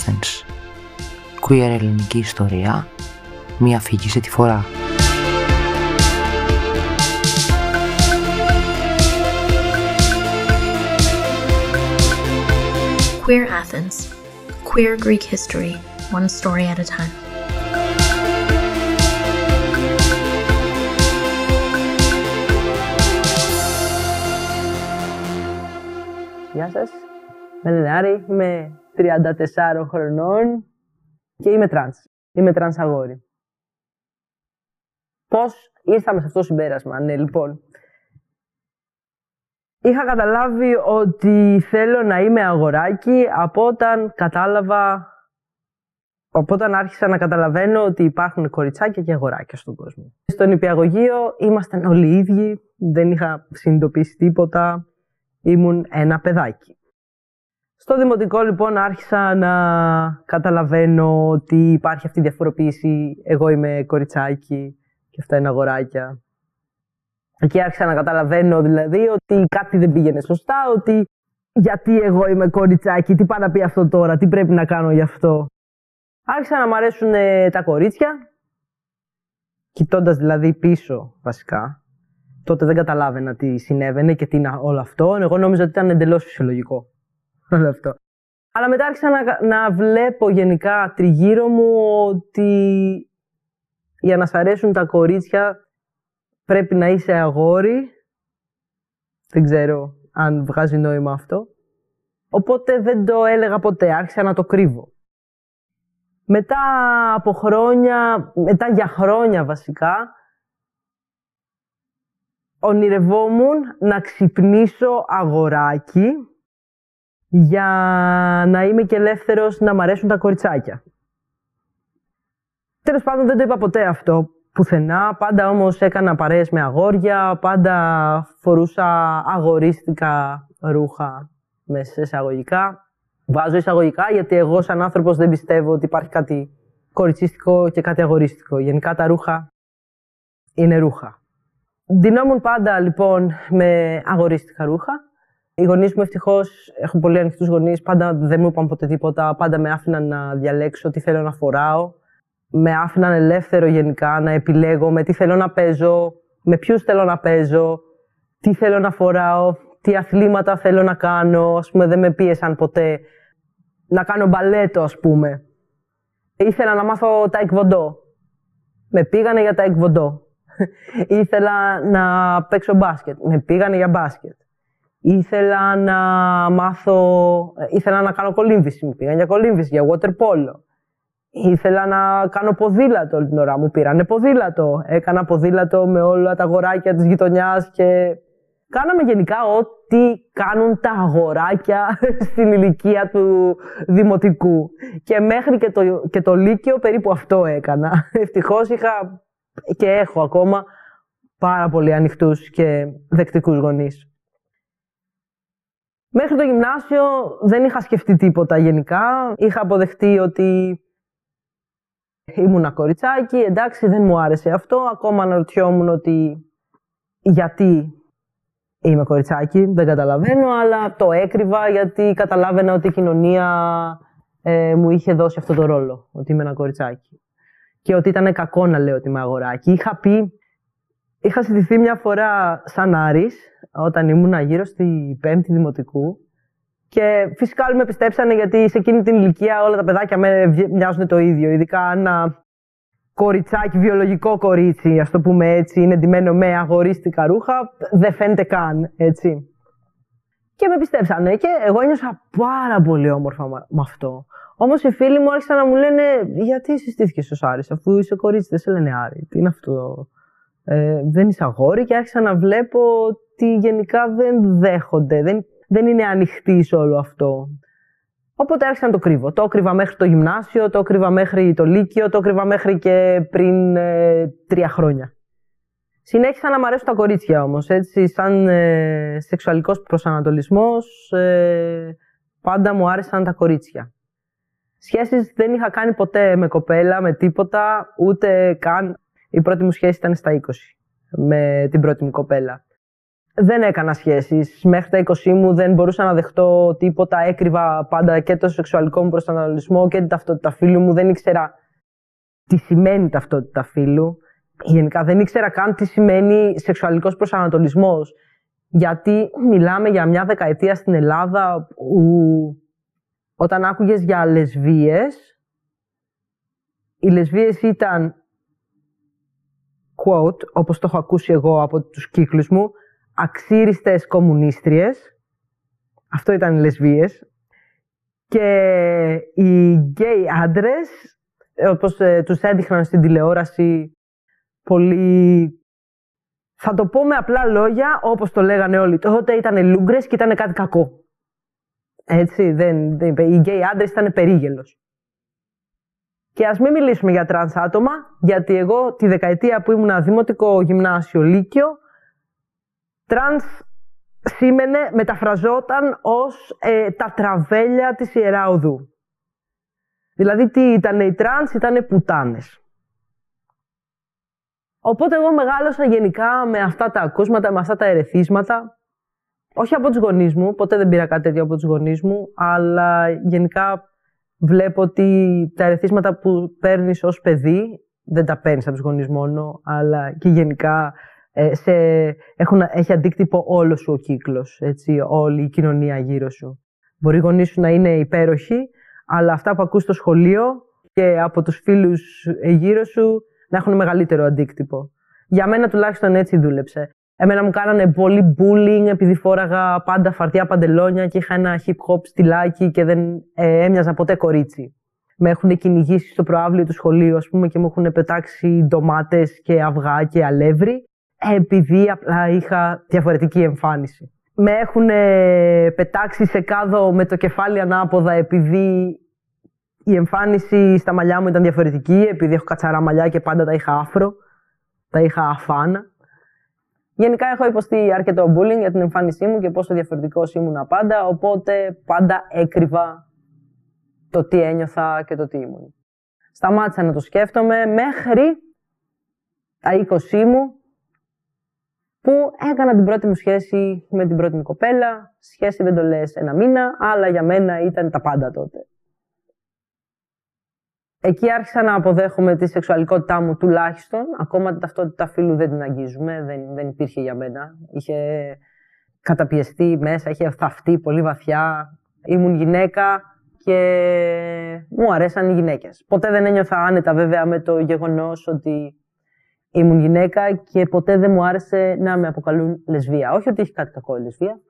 Athens. Queer ελληνική ιστορία, μία αφήγηση τη φορά. Queer Athens. Queer Greek history, one story at a time. Γεια σας. Με λένε Άρη, είμαι 34 χρονών και είμαι τρανς. Είμαι τρανς αγόρι. Πώς ήρθαμε σε αυτό το συμπέρασμα, ναι, λοιπόν. Είχα καταλάβει ότι θέλω να είμαι αγοράκι από όταν κατάλαβα, από όταν άρχισα να καταλαβαίνω ότι υπάρχουν κοριτσάκια και αγοράκια στον κόσμο. Στο νηπιαγωγείο ήμασταν όλοι οι ίδιοι, δεν είχα συνειδητοποιήσει τίποτα, ήμουν ένα παιδάκι. Στο δημοτικό λοιπόν άρχισα να καταλαβαίνω ότι υπάρχει αυτή η διαφοροποίηση, εγώ είμαι κοριτσάκι και αυτά είναι αγοράκια. Εκεί άρχισα να καταλαβαίνω δηλαδή ότι κάτι δεν πήγαινε σωστά, ότι γιατί εγώ είμαι κοριτσάκι, τι πάει να πει αυτό τώρα, τι πρέπει να κάνω γι' αυτό. Άρχισα να μου αρέσουν ε, τα κορίτσια, κοιτώντας δηλαδή πίσω βασικά. Τότε δεν καταλάβαινα τι συνέβαινε και τι είναι όλο αυτό. Εγώ νόμιζα ότι ήταν εντελώς φυσιολογικό όλο αυτό. Αλλά μετά άρχισα να, να βλέπω γενικά τριγύρω μου ότι για να σ' αρέσουν τα κορίτσια πρέπει να είσαι αγόρι. Δεν ξέρω αν βγάζει νόημα αυτό. Οπότε δεν το έλεγα ποτέ, άρχισα να το κρύβω. Μετά από χρόνια, μετά για χρόνια βασικά, ονειρευόμουν να ξυπνήσω αγοράκι για να είμαι και ελεύθερος να μ' αρέσουν τα κοριτσάκια. Τέλος πάντων δεν το είπα ποτέ αυτό πουθενά, πάντα όμως έκανα παρέες με αγόρια, πάντα φορούσα αγορίστικα ρούχα μέσα σε εισαγωγικά. Βάζω εισαγωγικά γιατί εγώ σαν άνθρωπος δεν πιστεύω ότι υπάρχει κάτι κοριτσίστικο και κάτι αγορίστικο. Γενικά τα ρούχα είναι ρούχα. Δινόμουν πάντα λοιπόν με αγορίστικα ρούχα. Οι γονείς μου ευτυχώς έχουν πολύ ανοιχτούς γονείς. Πάντα δεν μου είπαν ποτέ τίποτα. Πάντα με άφηναν να διαλέξω τι θέλω να φοράω με άφηναν ελεύθερο γενικά να επιλέγω με τι θέλω να παίζω, με ποιους θέλω να παίζω, τι θέλω να φοράω, τι αθλήματα θέλω να κάνω. Ας πούμε, δεν με πίεσαν ποτέ να κάνω μπαλέτο, ας πούμε. Ήθελα να μάθω τα εκβοντό. Με πήγανε για τα εκβοντό. Ήθελα να παίξω μπάσκετ. Με πήγανε για μπάσκετ. Ήθελα να μάθω... Ήθελα να κάνω κολύμβηση. Με πήγαν για κολύμβηση, για water polo. Ήθελα να κάνω ποδήλατο όλη την ώρα. Μου πήρανε ποδήλατο. Έκανα ποδήλατο με όλα τα αγοράκια της γειτονιάς και κάναμε γενικά ό,τι κάνουν τα αγοράκια στην ηλικία του δημοτικού. Και μέχρι και το, και το Λύκειο περίπου αυτό έκανα. Ευτυχώς είχα και έχω ακόμα πάρα πολύ ανοιχτούς και δεκτικούς γονείς. Μέχρι το γυμνάσιο δεν είχα σκεφτεί τίποτα γενικά. Είχα αποδεχτεί ότι Ήμουν κοριτσάκι, εντάξει, δεν μου άρεσε αυτό. Ακόμα αναρωτιόμουν ότι γιατί είμαι κοριτσάκι, δεν καταλαβαίνω, αλλά το έκρυβα γιατί καταλάβαινα ότι η κοινωνία ε, μου είχε δώσει αυτό το ρόλο, ότι είμαι ένα κοριτσάκι. Και ότι ήταν κακό να λέω ότι είμαι αγοράκι. Είχα πει, είχα συζητηθεί μια φορά σαν Άρης, όταν ήμουν γύρω στη πέμπτη δημοτικού, και φυσικά όλοι με πιστέψανε γιατί σε εκείνη την ηλικία όλα τα παιδάκια με μοιάζουν το ίδιο. Ειδικά ένα κοριτσάκι, βιολογικό κορίτσι, ας το πούμε έτσι, είναι ντυμένο με αγορίστικα ρούχα, δεν φαίνεται καν, έτσι. Και με πιστέψανε και εγώ ένιωσα πάρα πολύ όμορφα με αυτό. Όμως οι φίλοι μου άρχισαν να μου λένε Γιατί συστήθηκες ως Άρης, αφού είσαι κορίτσι, δεν σε λένε Άρη. Τι είναι αυτό; Ε, δεν είσαι αγόρι και άρχισα να βλέπω ότι γενικά δεν δέχονται. Δεν δεν είναι ανοιχτή σε όλο αυτό. Οπότε άρχισα να το κρύβω. Το κρύβα μέχρι το γυμνάσιο, το κρύβα μέχρι το λύκειο, το κρύβα μέχρι και πριν ε, τρία χρόνια. Συνέχισα να μου αρέσουν τα κορίτσια όμως, έτσι, σαν ε, σεξουαλικός προσανατολισμός, ε, πάντα μου άρεσαν τα κορίτσια. Σχέσεις δεν είχα κάνει ποτέ με κοπέλα, με τίποτα, ούτε καν η πρώτη μου σχέση ήταν στα 20, με την πρώτη μου κοπέλα δεν έκανα σχέσεις. Μέχρι τα 20 μου δεν μπορούσα να δεχτώ τίποτα. Έκρυβα πάντα και το σεξουαλικό μου προσανατολισμό και την ταυτότητα φίλου μου. Δεν ήξερα τι σημαίνει ταυτότητα φίλου. Γενικά δεν ήξερα καν τι σημαίνει σεξουαλικός προσανατολισμός. Γιατί μιλάμε για μια δεκαετία στην Ελλάδα που όταν άκουγες για λεσβίες, οι λεσβίες ήταν quote, όπως το έχω ακούσει εγώ από τους κύκλους μου, αξίριστες κομμουνίστριες. Αυτό ήταν οι λεσβίες. Και οι γκέι άντρες, όπως ε, τους έδειχναν στην τηλεόραση, πολύ... Θα το πω με απλά λόγια, όπως το λέγανε όλοι τότε, ήταν λούγκρες και ήταν κάτι κακό. Έτσι, δεν, δεν, οι γκέι άντρες ήταν περίγελος. Και ας μην μιλήσουμε για τρανς άτομα, γιατί εγώ τη δεκαετία που ήμουν δημοτικό γυμνάσιο λύκειο, τρανς σήμαινε, μεταφραζόταν ως ε, τα τραβέλια της Ιεράς Οδού. Δηλαδή τι ήταν οι τρανς, ήταν πουτάνες. Οπότε εγώ μεγάλωσα γενικά με αυτά τα ακούσματα, με αυτά τα ερεθίσματα. Όχι από τους γονείς μου, ποτέ δεν πήρα κάτι τέτοιο από τους γονείς μου, αλλά γενικά βλέπω ότι τα ερεθίσματα που παίρνεις ως παιδί, δεν τα παίρνεις από τους γονείς μόνο, αλλά και γενικά ε, σε, έχουν, έχει αντίκτυπο όλο σου ο κύκλος, έτσι, όλη η κοινωνία γύρω σου. Μπορεί οι γονείς σου να είναι υπέροχοι, αλλά αυτά που ακούς στο σχολείο και από τους φίλους γύρω σου να έχουν μεγαλύτερο αντίκτυπο. Για μένα τουλάχιστον έτσι δούλεψε. Εμένα μου κάνανε πολύ bullying επειδή φόραγα πάντα φαρτιά παντελόνια και είχα ένα hip hop στυλάκι και δεν ε, έμοιαζα ποτέ κορίτσι. Με έχουν κυνηγήσει στο προάβλιο του σχολείου, ας πούμε, και μου έχουν πετάξει ντομάτες και αυγά και αλεύρι, επειδή απλά είχα διαφορετική εμφάνιση. Με έχουν πετάξει σε κάδο με το κεφάλι ανάποδα, επειδή η εμφάνιση στα μαλλιά μου ήταν διαφορετική, επειδή έχω κατσαρά μαλλιά και πάντα τα είχα άφρο, τα είχα αφάνα. Γενικά έχω υποστεί αρκετό bullying για την εμφάνισή μου και πόσο διαφορετικός ήμουν πάντα, οπότε πάντα έκρυβα το τι ένιωθα και το τι ήμουν. Σταμάτησα να το σκέφτομαι μέχρι τα 20 μου που έκανα την πρώτη μου σχέση με την πρώτη μου κοπέλα. Σχέση δεν το λες ένα μήνα, αλλά για μένα ήταν τα πάντα τότε. Εκεί άρχισα να αποδέχομαι τη σεξουαλικότητά μου τουλάχιστον. Ακόμα την ταυτότητα φίλου δεν την αγγίζουμε, δεν, δεν υπήρχε για μένα. Είχε καταπιεστεί μέσα, είχε θαυτεί πολύ βαθιά. Ήμουν γυναίκα και μου αρέσαν οι γυναίκες. Ποτέ δεν ένιωθα άνετα βέβαια με το γεγονός ότι ήμουν γυναίκα και ποτέ δεν μου άρεσε να με αποκαλούν λεσβία. Όχι ότι έχει κάτι κακό η λεσβία.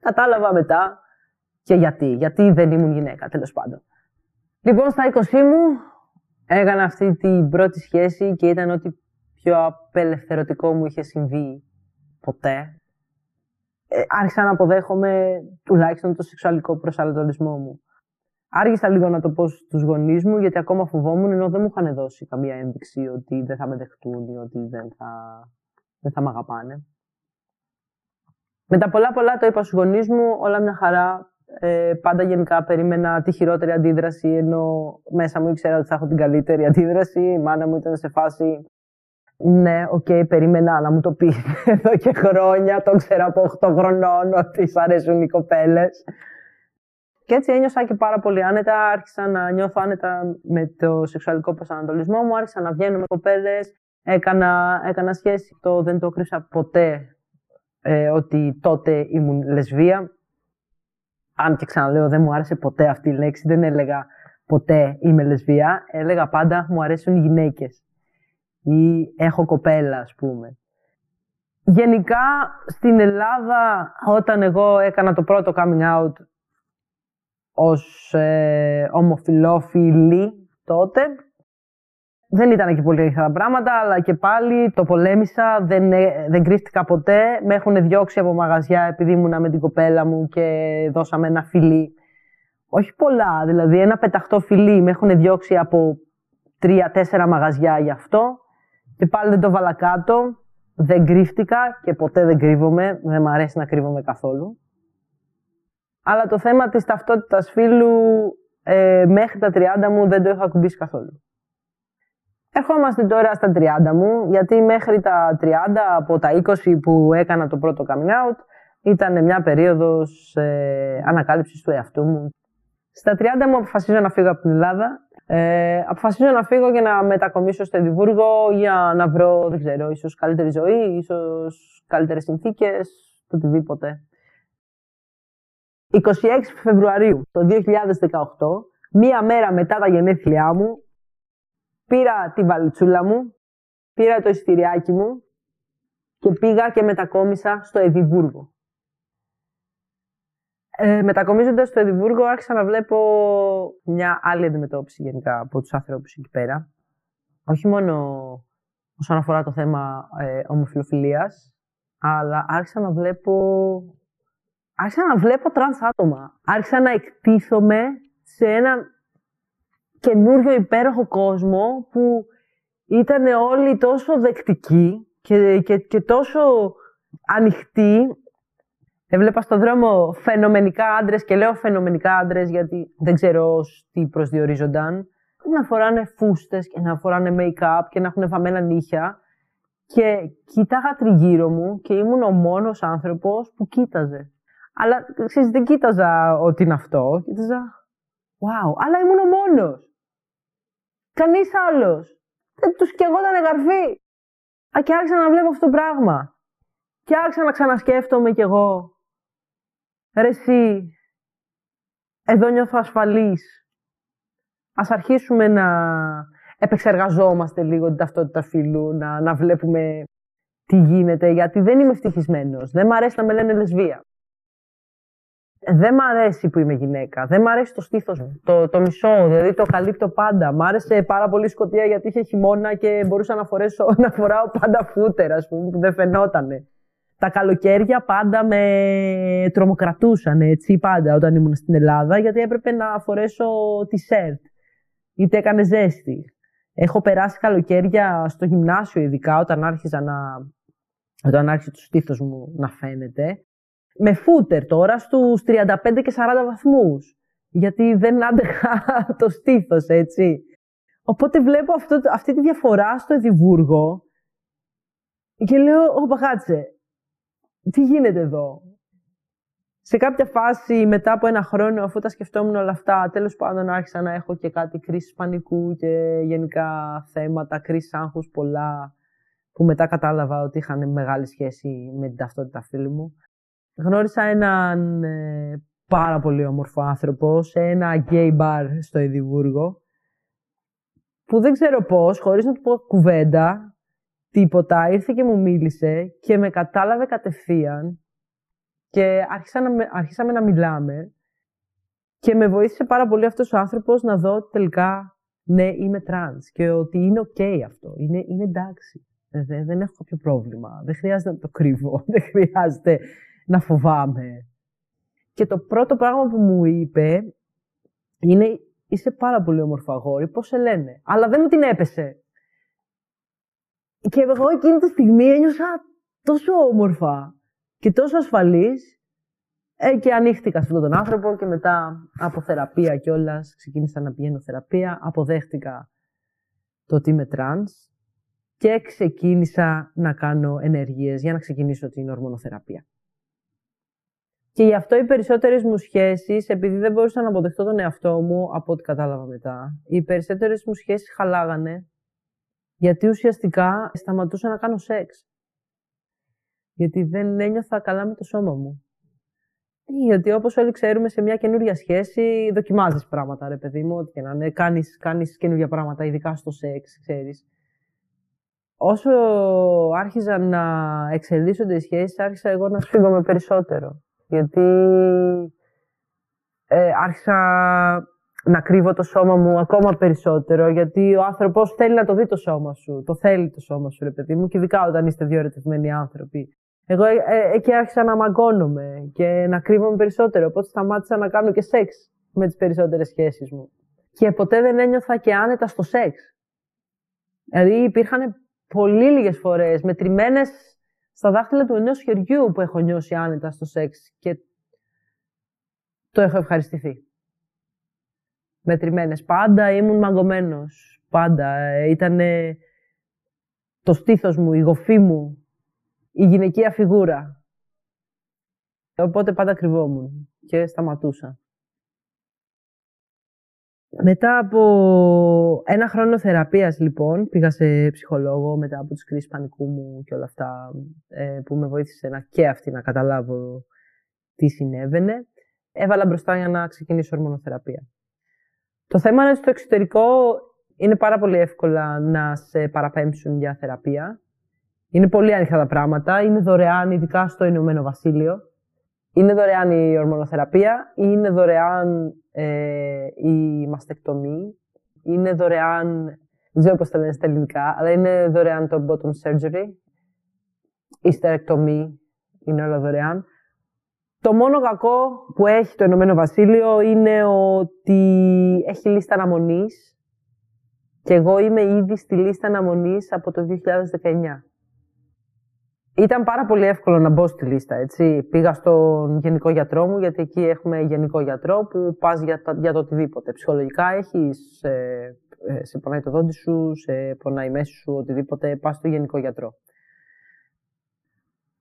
Κατάλαβα μετά και γιατί. Γιατί δεν ήμουν γυναίκα, τέλος πάντων. Λοιπόν, στα 20 μου έκανα αυτή την πρώτη σχέση και ήταν ότι πιο απελευθερωτικό μου είχε συμβεί ποτέ. Ε, άρχισα να αποδέχομαι τουλάχιστον το σεξουαλικό προσανατολισμό μου. Άργησα λίγο να το πω στους γονείς μου, γιατί ακόμα φοβόμουν, ενώ δεν μου είχαν δώσει καμία ένδειξη ότι δεν θα με δεχτούν ή ότι δεν θα, δεν θα με αγαπάνε. Με τα πολλά πολλά το είπα στους γονείς μου, όλα μια χαρά. Ε, πάντα γενικά περίμενα τη χειρότερη αντίδραση, ενώ μέσα μου ήξερα ότι θα έχω την καλύτερη αντίδραση. Η μάνα μου ήταν σε φάση. Ναι, OK, okay, περίμενα να μου το πει εδώ και χρόνια. Το ξέρω από 8 χρονών ότι σ' αρέσουν οι κοπέλες. Και έτσι ένιωσα και πάρα πολύ άνετα. Άρχισα να νιώθω άνετα με το σεξουαλικό προσανατολισμό μου. Άρχισα να βγαίνω με κοπέλες. Έκανα, έκανα σχέση. Το, δεν το κρύψα ποτέ ε, ότι τότε ήμουν λεσβία αν και ξαναλέω δεν μου άρεσε ποτέ αυτή η λέξη, δεν έλεγα ποτέ είμαι λεσβία, έλεγα πάντα μου αρέσουν οι γυναίκες ή έχω κοπέλα ας πούμε. Γενικά στην Ελλάδα όταν εγώ έκανα το πρώτο coming out ως ε, ομοφιλόφιλη τότε δεν ήταν και πολύ ρίχα τα πράγματα, αλλά και πάλι το πολέμησα, δεν, ε, δεν κρύφτηκα ποτέ. Με έχουν διώξει από μαγαζιά επειδή ήμουνα με την κοπέλα μου και δώσαμε ένα φιλί. Όχι πολλά, δηλαδή ένα πεταχτό φιλί με έχουν διώξει από τρία-τέσσερα μαγαζιά γι' αυτό. Και πάλι δεν το βάλα κάτω, δεν κρύφτηκα και ποτέ δεν κρύβομαι, δεν μου αρέσει να κρύβομαι καθόλου. Αλλά το θέμα της ταυτότητας φίλου ε, μέχρι τα 30 μου δεν το είχα ακουμπήσει καθόλου. Ερχόμαστε τώρα στα 30 μου, γιατί μέχρι τα 30 από τα 20 που έκανα το πρώτο coming out ήταν μια περίοδος ε, ανακάλυψης του εαυτού μου. Στα 30 μου αποφασίζω να φύγω από την Ελλάδα. Ε, αποφασίζω να φύγω και να μετακομίσω στο Εδιμβούργο για να βρω, δεν ξέρω, ίσως καλύτερη ζωή, ίσως καλύτερες συνθήκες, το οτιδήποτε. 26 Φεβρουαρίου το 2018, μία μέρα μετά τα γενέθλιά μου, πήρα τη βαλιτσούλα μου, πήρα το εισιτηριάκι μου και πήγα και μετακόμισα στο Εδιμβούργο. Ε, μετακομίζοντας στο Εδιμβούργο άρχισα να βλέπω μια άλλη αντιμετώπιση γενικά από τους άνθρωπους εκεί πέρα. Όχι μόνο όσον αφορά το θέμα ε, ομοφυλοφιλίας, αλλά άρχισα να βλέπω άρχισα να βλέπω τρανς άτομα. Άρχισα να εκτίθομαι σε έναν καινούριο υπέροχο κόσμο που ήταν όλοι τόσο δεκτικοί και, και, και τόσο ανοιχτοί. Έβλεπα στον δρόμο φαινομενικά άντρες και λέω φαινομενικά άντρες γιατί δεν ξέρω τι προσδιορίζονταν. Να φοράνε φούστες και να φοράνε make-up και να έχουν βαμμένα νύχια. Και κοίταγα τριγύρω μου και ήμουν ο μόνος άνθρωπος που κοίταζε. Αλλά ξέρεις, δεν κοίταζα ότι είναι αυτό. Κοίταζα, wow, αλλά ήμουν ο μόνος. Κανείς άλλος. Δεν τους κι εγώ ήταν γαρφή. Α, και άρχισα να βλέπω αυτό το πράγμα. Και άρχισα να ξανασκέφτομαι κι εγώ. Ρε εσύ, εδώ νιώθω ασφαλής. Ας αρχίσουμε να επεξεργαζόμαστε λίγο την ταυτότητα φίλου, να, να βλέπουμε τι γίνεται, γιατί δεν είμαι ευτυχισμένος. Δεν μ' αρέσει να με λένε λεσβία δεν μ' αρέσει που είμαι γυναίκα. Δεν μ' αρέσει το στήθος μου. Το, το μισό, δηλαδή το καλύπτω πάντα. Μ' άρεσε πάρα πολύ η σκοτία γιατί είχε χειμώνα και μπορούσα να, φορέσω, να φοράω πάντα φούτερ, ας πούμε, που δεν φαινότανε. Τα καλοκαίρια πάντα με τρομοκρατούσαν, έτσι, πάντα όταν ήμουν στην Ελλάδα, γιατί έπρεπε να φορέσω τη σερτ. Είτε έκανε ζέστη. Έχω περάσει καλοκαίρια στο γυμνάσιο, ειδικά όταν άρχιζα να. Όταν άρχισε το στήθος μου να φαίνεται, με φούτερ τώρα στους 35 και 40 βαθμούς. Γιατί δεν άντεχα το στήθος, έτσι. Οπότε βλέπω αυτό, αυτή τη διαφορά στο Εδιμβούργο και λέω, ω κάτσε, τι γίνεται εδώ; Σε κάποια φάση, μετά από ένα χρόνο, αφού τα σκεφτόμουν όλα αυτά, τέλος πάντων άρχισα να έχω και κάτι κρίση πανικού και γενικά θέματα, κρίση άγχους πολλά, που μετά κατάλαβα ότι είχαν μεγάλη σχέση με την ταυτότητα φίλου μου γνώρισα έναν ε, πάρα πολύ όμορφο άνθρωπο σε ένα gay bar στο Εδιμβούργο που δεν ξέρω πώς, χωρίς να του πω κουβέντα, τίποτα, ήρθε και μου μίλησε και με κατάλαβε κατευθείαν και να, αρχίσαμε να μιλάμε και με βοήθησε πάρα πολύ αυτός ο άνθρωπος να δω ότι τελικά ναι, είμαι τρανς και ότι είναι ok αυτό, είναι, είναι εντάξει. Δεν, δεν έχω κάποιο πρόβλημα, δεν χρειάζεται να το κρύβω, δεν χρειάζεται να φοβάμαι. Και το πρώτο πράγμα που μου είπε είναι είσαι πάρα πολύ όμορφο αγόρι, πώς σε λένε; Αλλά δεν μου την έπεσε. Και εγώ εκείνη τη στιγμή ένιωσα τόσο όμορφα και τόσο ασφαλής ε, και ανοίχτηκα σε αυτόν τον άνθρωπο και μετά από θεραπεία κιόλας, ξεκίνησα να πηγαίνω θεραπεία, αποδέχτηκα το ότι είμαι τρανς και ξεκίνησα να κάνω ενέργειες για να ξεκινήσω την ορμονοθεραπεία. Και γι' αυτό οι περισσότερες μου σχέσεις, επειδή δεν μπορούσα να αποδεχτώ τον εαυτό μου, από ό,τι κατάλαβα μετά, οι περισσότερες μου σχέσεις χαλάγανε, γιατί ουσιαστικά σταματούσα να κάνω σεξ. Γιατί δεν ένιωθα καλά με το σώμα μου. Γιατί όπως όλοι ξέρουμε, σε μια καινούρια σχέση δοκιμάζεις πράγματα, ρε παιδί μου, ό,τι και να είναι. Κάνεις κάνεις καινούργια πράγματα, ειδικά στο σεξ, ξέρεις. Όσο άρχιζαν να εξελίσσονται οι σχέσεις, άρχισα εγώ να σφίγγομαι περισσότερο γιατί ε, άρχισα να κρύβω το σώμα μου ακόμα περισσότερο, γιατί ο άνθρωπος θέλει να το δει το σώμα σου. Το θέλει το σώμα σου, ρε παιδί μου, και ειδικά όταν είστε δύο ερωτευμένοι άνθρωποι. Εγώ ε, ε, εκεί άρχισα να μαγκώνομαι και να κρύβομαι περισσότερο, οπότε σταμάτησα να κάνω και σεξ με τις περισσότερες σχέσεις μου. Και ποτέ δεν ένιωθα και άνετα στο σεξ. Δηλαδή υπήρχαν πολύ λίγες φορές, μετρημένες στα δάχτυλα του ενός χεριού που έχω νιώσει άνετα στο σεξ και το έχω ευχαριστηθεί. Μετρημένες. Πάντα ήμουν μαγκωμένος. Πάντα. Ήταν το στήθος μου, η γοφή μου, η γυναικεία φιγούρα. Οπότε πάντα κρυβόμουν και σταματούσα. Μετά από ένα χρόνο θεραπείας, λοιπόν, πήγα σε ψυχολόγο μετά από τις κρίσεις πανικού μου και όλα αυτά ε, που με βοήθησε να και αυτή να καταλάβω τι συνέβαινε. Έβαλα μπροστά για να ξεκινήσω ορμονοθεραπεία. Το θέμα είναι στο εξωτερικό είναι πάρα πολύ εύκολα να σε παραπέμψουν για θεραπεία. Είναι πολύ ανοιχτά τα πράγματα. Είναι δωρεάν, ειδικά στο Ηνωμένο Βασίλειο. Είναι δωρεάν η ορμονοθεραπεία, είναι δωρεάν ε, η μαστεκτομή, είναι δωρεάν, δεν ξέρω πώς τα λένε στα ελληνικά, αλλά είναι δωρεάν το bottom surgery, η στερεκτομή, είναι όλα δωρεάν. Το μόνο κακό που έχει το Ηνωμένο Βασίλειο είναι ότι έχει λίστα αναμονής και εγώ είμαι ήδη στη λίστα αναμονής από το 2019. Ήταν πάρα πολύ εύκολο να μπω στη λίστα, έτσι. Πήγα στον γενικό γιατρό μου, γιατί εκεί έχουμε γενικό γιατρό που πας για, για το οτιδήποτε. Ψυχολογικά έχεις, ε, ε, σε πονάει το δόντι σου, σε πονάει η μέση σου, οτιδήποτε, πας στο γενικό γιατρό.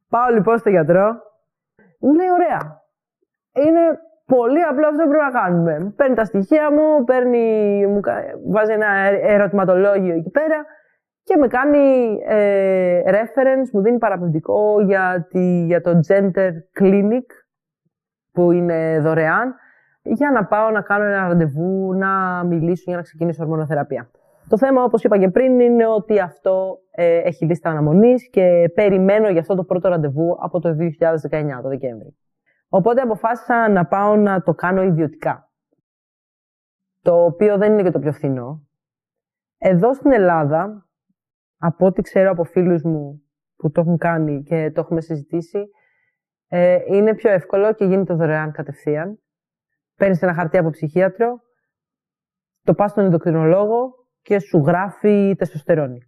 Πάω λοιπόν στο γιατρό, μου λέει ωραία. Είναι πολύ απλό αυτό που πρέπει να κάνουμε. Παίρνει τα στοιχεία μου, παίρνει, μου βάζει ένα ερωτηματολόγιο εκεί πέρα και με κάνει ε, reference, μου δίνει παραπληκτικό για, τη, για το Gender Clinic που είναι δωρεάν για να πάω να κάνω ένα ραντεβού, να μιλήσω για να ξεκινήσω ορμονοθεραπεία. Το θέμα, όπως είπα και πριν, είναι ότι αυτό ε, έχει λίστα αναμονής και περιμένω για αυτό το πρώτο ραντεβού από το 2019, το Δεκέμβρη. Οπότε αποφάσισα να πάω να το κάνω ιδιωτικά. Το οποίο δεν είναι και το πιο φθηνό. Εδώ στην Ελλάδα, από ό,τι ξέρω από φίλους μου που το έχουν κάνει και το έχουμε συζητήσει, ε, είναι πιο εύκολο και γίνεται δωρεάν κατευθείαν. Παίρνεις ένα χαρτί από ψυχίατρο, το πας στον ενδοκρινολόγο και σου γράφει τεστοστερόνη.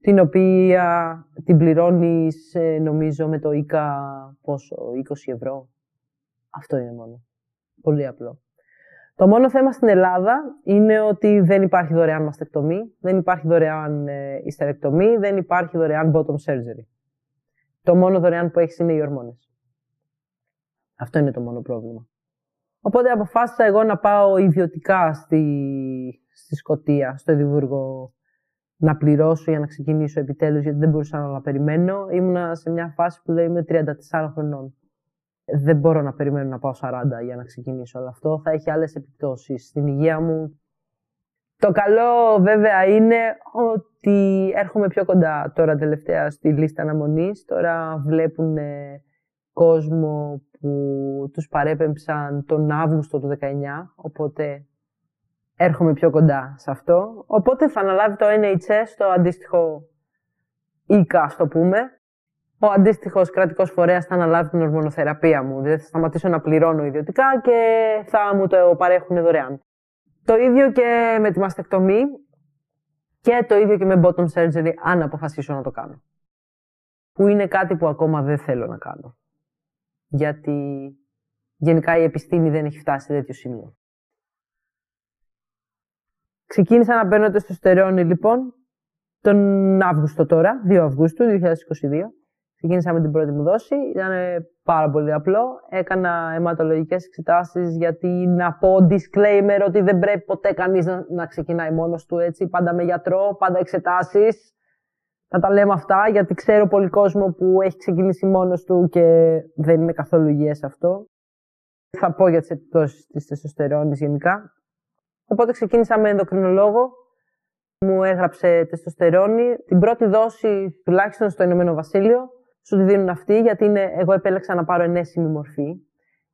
Την οποία την πληρώνεις, ε, νομίζω, με το ΙΚΑ, πόσο, 20 ευρώ. Αυτό είναι μόνο. Πολύ απλό. Το μόνο θέμα στην Ελλάδα είναι ότι δεν υπάρχει δωρεάν μαστεκτομή, δεν υπάρχει δωρεάν ε, ιστερεκτομή, δεν υπάρχει δωρεάν bottom surgery. Το μόνο δωρεάν που έχεις είναι οι ορμόνες. Αυτό είναι το μόνο πρόβλημα. Οπότε αποφάσισα εγώ να πάω ιδιωτικά στη, στη Σκοτία, στο Εδιμβούργο, να πληρώσω για να ξεκινήσω επιτέλους, γιατί δεν μπορούσα να περιμένω. Ήμουνα σε μια φάση που λέει είμαι 34 χρονών δεν μπορώ να περιμένω να πάω 40 για να ξεκινήσω. Αλλά αυτό θα έχει άλλες επιπτώσεις στην υγεία μου. Το καλό βέβαια είναι ότι έρχομαι πιο κοντά τώρα τελευταία στη λίστα αναμονής. Τώρα βλέπουν κόσμο που τους παρέπεμψαν τον Αύγουστο του 19, οπότε έρχομαι πιο κοντά σε αυτό. Οπότε θα αναλάβει το NHS, το αντίστοιχο ΙΚΑ, το πούμε, ο αντίστοιχος κρατικός φορέας θα αναλάβει την ορμονοθεραπεία μου. Δηλαδή θα σταματήσω να πληρώνω ιδιωτικά και θα μου το παρέχουν δωρεάν. Το ίδιο και με τη μαστεκτομή και το ίδιο και με bottom surgery, αν αποφασίσω να το κάνω. Που είναι κάτι που ακόμα δεν θέλω να κάνω. Γιατί γενικά η επιστήμη δεν έχει φτάσει σε τέτοιο σημείο. Ξεκίνησα να παίρνω το στερεόνι λοιπόν τον Αύγουστο τώρα, 2 Αυγούστου 2022. Ξεκίνησα με την πρώτη μου δόση. Ήταν πάρα πολύ απλό. Έκανα αιματολογικές εξετάσεις γιατί να πω disclaimer ότι δεν πρέπει ποτέ κανείς να, να ξεκινάει μόνος του έτσι. Πάντα με γιατρό, πάντα εξετάσεις. Θα τα λέμε αυτά γιατί ξέρω πολύ κόσμο που έχει ξεκινήσει μόνος του και δεν είναι καθόλου υγιές αυτό. Θα πω για τις επιπτώσεις της τεστοστερόνης γενικά. Οπότε ξεκίνησα με ενδοκρινολόγο. Μου έγραψε τεστοστερόνη. Την πρώτη δόση, τουλάχιστον στο Ηνωμένο Βασίλειο, σου τη δίνουν αυτοί, γιατί είναι, εγώ επέλεξα να πάρω ενέσιμη μορφή.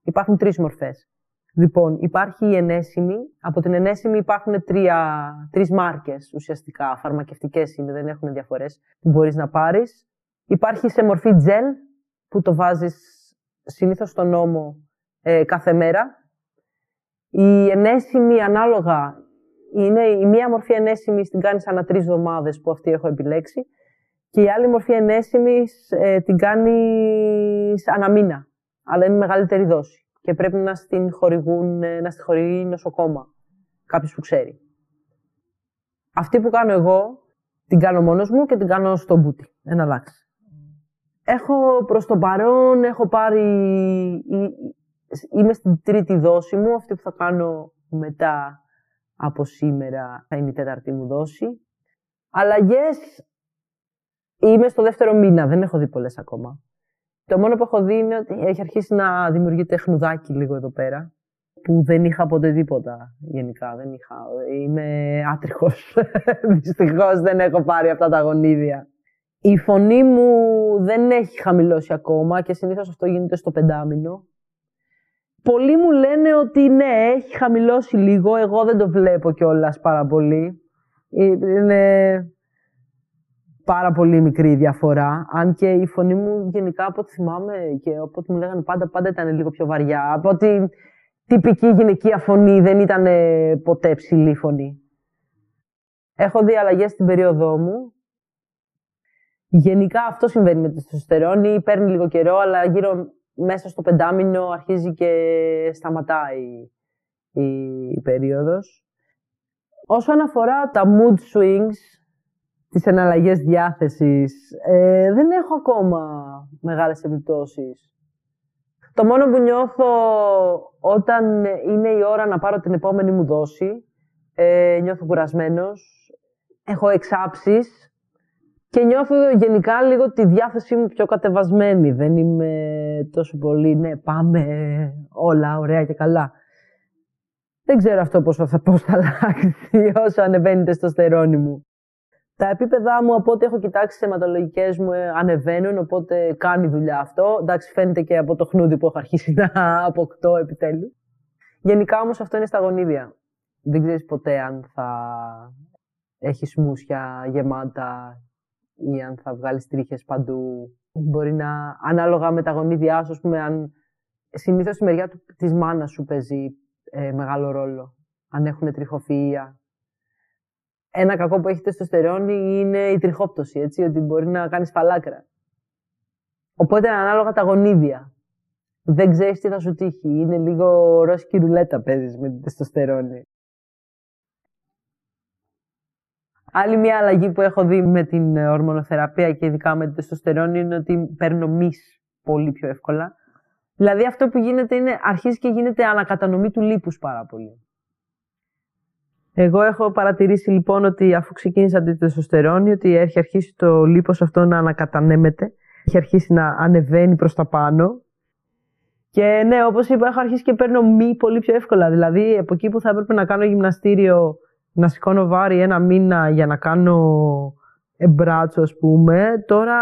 Υπάρχουν τρεις μορφές. Λοιπόν, υπάρχει η ενέσιμη. Από την ενέσιμη υπάρχουν τρία, τρεις μάρκες ουσιαστικά, φαρμακευτικές είναι, δεν έχουν διαφορές, που μπορείς να πάρεις. Υπάρχει σε μορφή gel, που το βάζεις συνήθως στον νόμο ε, κάθε μέρα. Η ενέσιμη ανάλογα είναι η μία μορφή ενέσιμη την κάνεις ανά τρεις εβδομάδες που αυτή έχω επιλέξει. Και η άλλη μορφή ενέσιμης ε, την κάνεις αναμήνα, αλλά είναι μεγαλύτερη δόση. Και πρέπει να στην χορηγούν, ε, να στη χορηγεί νοσοκόμα, κάποιος που ξέρει. Αυτή που κάνω εγώ, την κάνω μόνος μου και την κάνω στο μπούτι. Ένα αλλάξει. Έχω προς το παρόν, έχω πάρει... Είμαι στην τρίτη δόση μου, αυτή που θα κάνω μετά από σήμερα θα είναι η τέταρτη μου δόση. Αλλαγές είμαι στο δεύτερο μήνα, δεν έχω δει πολλές ακόμα. Το μόνο που έχω δει είναι ότι έχει αρχίσει να δημιουργείται χνουδάκι λίγο εδώ πέρα που δεν είχα ποτέ τίποτα γενικά. Δεν είχα. Είμαι άτριχος. Δυστυχώς δεν έχω πάρει αυτά τα γονίδια. Η φωνή μου δεν έχει χαμηλώσει ακόμα και συνήθως αυτό γίνεται στο πεντάμινο. Πολλοί μου λένε ότι ναι, έχει χαμηλώσει λίγο. Εγώ δεν το βλέπω κιόλας πάρα πολύ. Είναι πάρα πολύ μικρή διαφορά. Αν και η φωνή μου γενικά από ό,τι θυμάμαι και από ό,τι μου λέγανε πάντα, πάντα ήταν λίγο πιο βαριά. Από ότι τυπική γυναικεία φωνή, δεν ήταν ποτέ ψηλή φωνή. Έχω δει αλλαγές στην περίοδό μου. Γενικά αυτό συμβαίνει με τη τεστοστερόνη. Παίρνει λίγο καιρό, αλλά γύρω μέσα στο πεντάμινο αρχίζει και σταματάει η, η περίοδος. Όσον αφορά τα mood swings, τις εναλλαγές διάθεσης, ε, δεν έχω ακόμα μεγάλες επιπτώσεις. Το μόνο που νιώθω όταν είναι η ώρα να πάρω την επόμενη μου δόση, ε, νιώθω κουρασμένος, έχω εξάψεις και νιώθω γενικά λίγο τη διάθεσή μου πιο κατεβασμένη. Δεν είμαι τόσο πολύ, ναι, πάμε όλα ωραία και καλά. Δεν ξέρω αυτό πώς θα, πώς θα αλλάξει όσο ανεβαίνει το στερόνι μου. Τα επίπεδά μου από ό,τι έχω κοιτάξει τι αιματολογικέ μου ε, ανεβαίνουν, οπότε κάνει δουλειά αυτό. Εντάξει, φαίνεται και από το χνούδι που έχω αρχίσει να αποκτώ επιτέλους. Γενικά όμως αυτό είναι στα γονίδια. Δεν ξέρεις ποτέ αν θα έχεις σμούσια γεμάτα ή αν θα βγάλεις τρίχες παντού. Μπορεί να, ανάλογα με τα γονίδια σου, ας πούμε, αν συνήθως η μεριά της μάνας σου παίζει ε, μεγάλο ρόλο. Αν έχουν τριχοφυΐα ένα κακό που έχει τεστοστερόνη είναι η τριχόπτωση, έτσι, ότι μπορεί να κάνεις φαλάκρα. Οπότε ανάλογα τα γονίδια. Δεν ξέρεις τι θα σου τύχει. Είναι λίγο ρόσκι ρουλέτα παίζεις με την τεστοστερόνη. Άλλη μια αλλαγή που έχω δει με την ορμονοθεραπεία και ειδικά με την τεστοστερόνη είναι ότι παίρνω μυς πολύ πιο εύκολα. Δηλαδή αυτό που γίνεται είναι, αρχίζει και γίνεται ανακατανομή του λίπους πάρα πολύ. Εγώ έχω παρατηρήσει λοιπόν ότι αφού ξεκίνησα την τεστοστερόνη, ότι έχει αρχίσει το λίπος αυτό να ανακατανέμεται, έχει αρχίσει να ανεβαίνει προς τα πάνω. Και ναι, όπως είπα, έχω αρχίσει και παίρνω μη πολύ πιο εύκολα. Δηλαδή, από εκεί που θα έπρεπε να κάνω γυμναστήριο, να σηκώνω βάρη ένα μήνα για να κάνω μπράτσο, ας πούμε, τώρα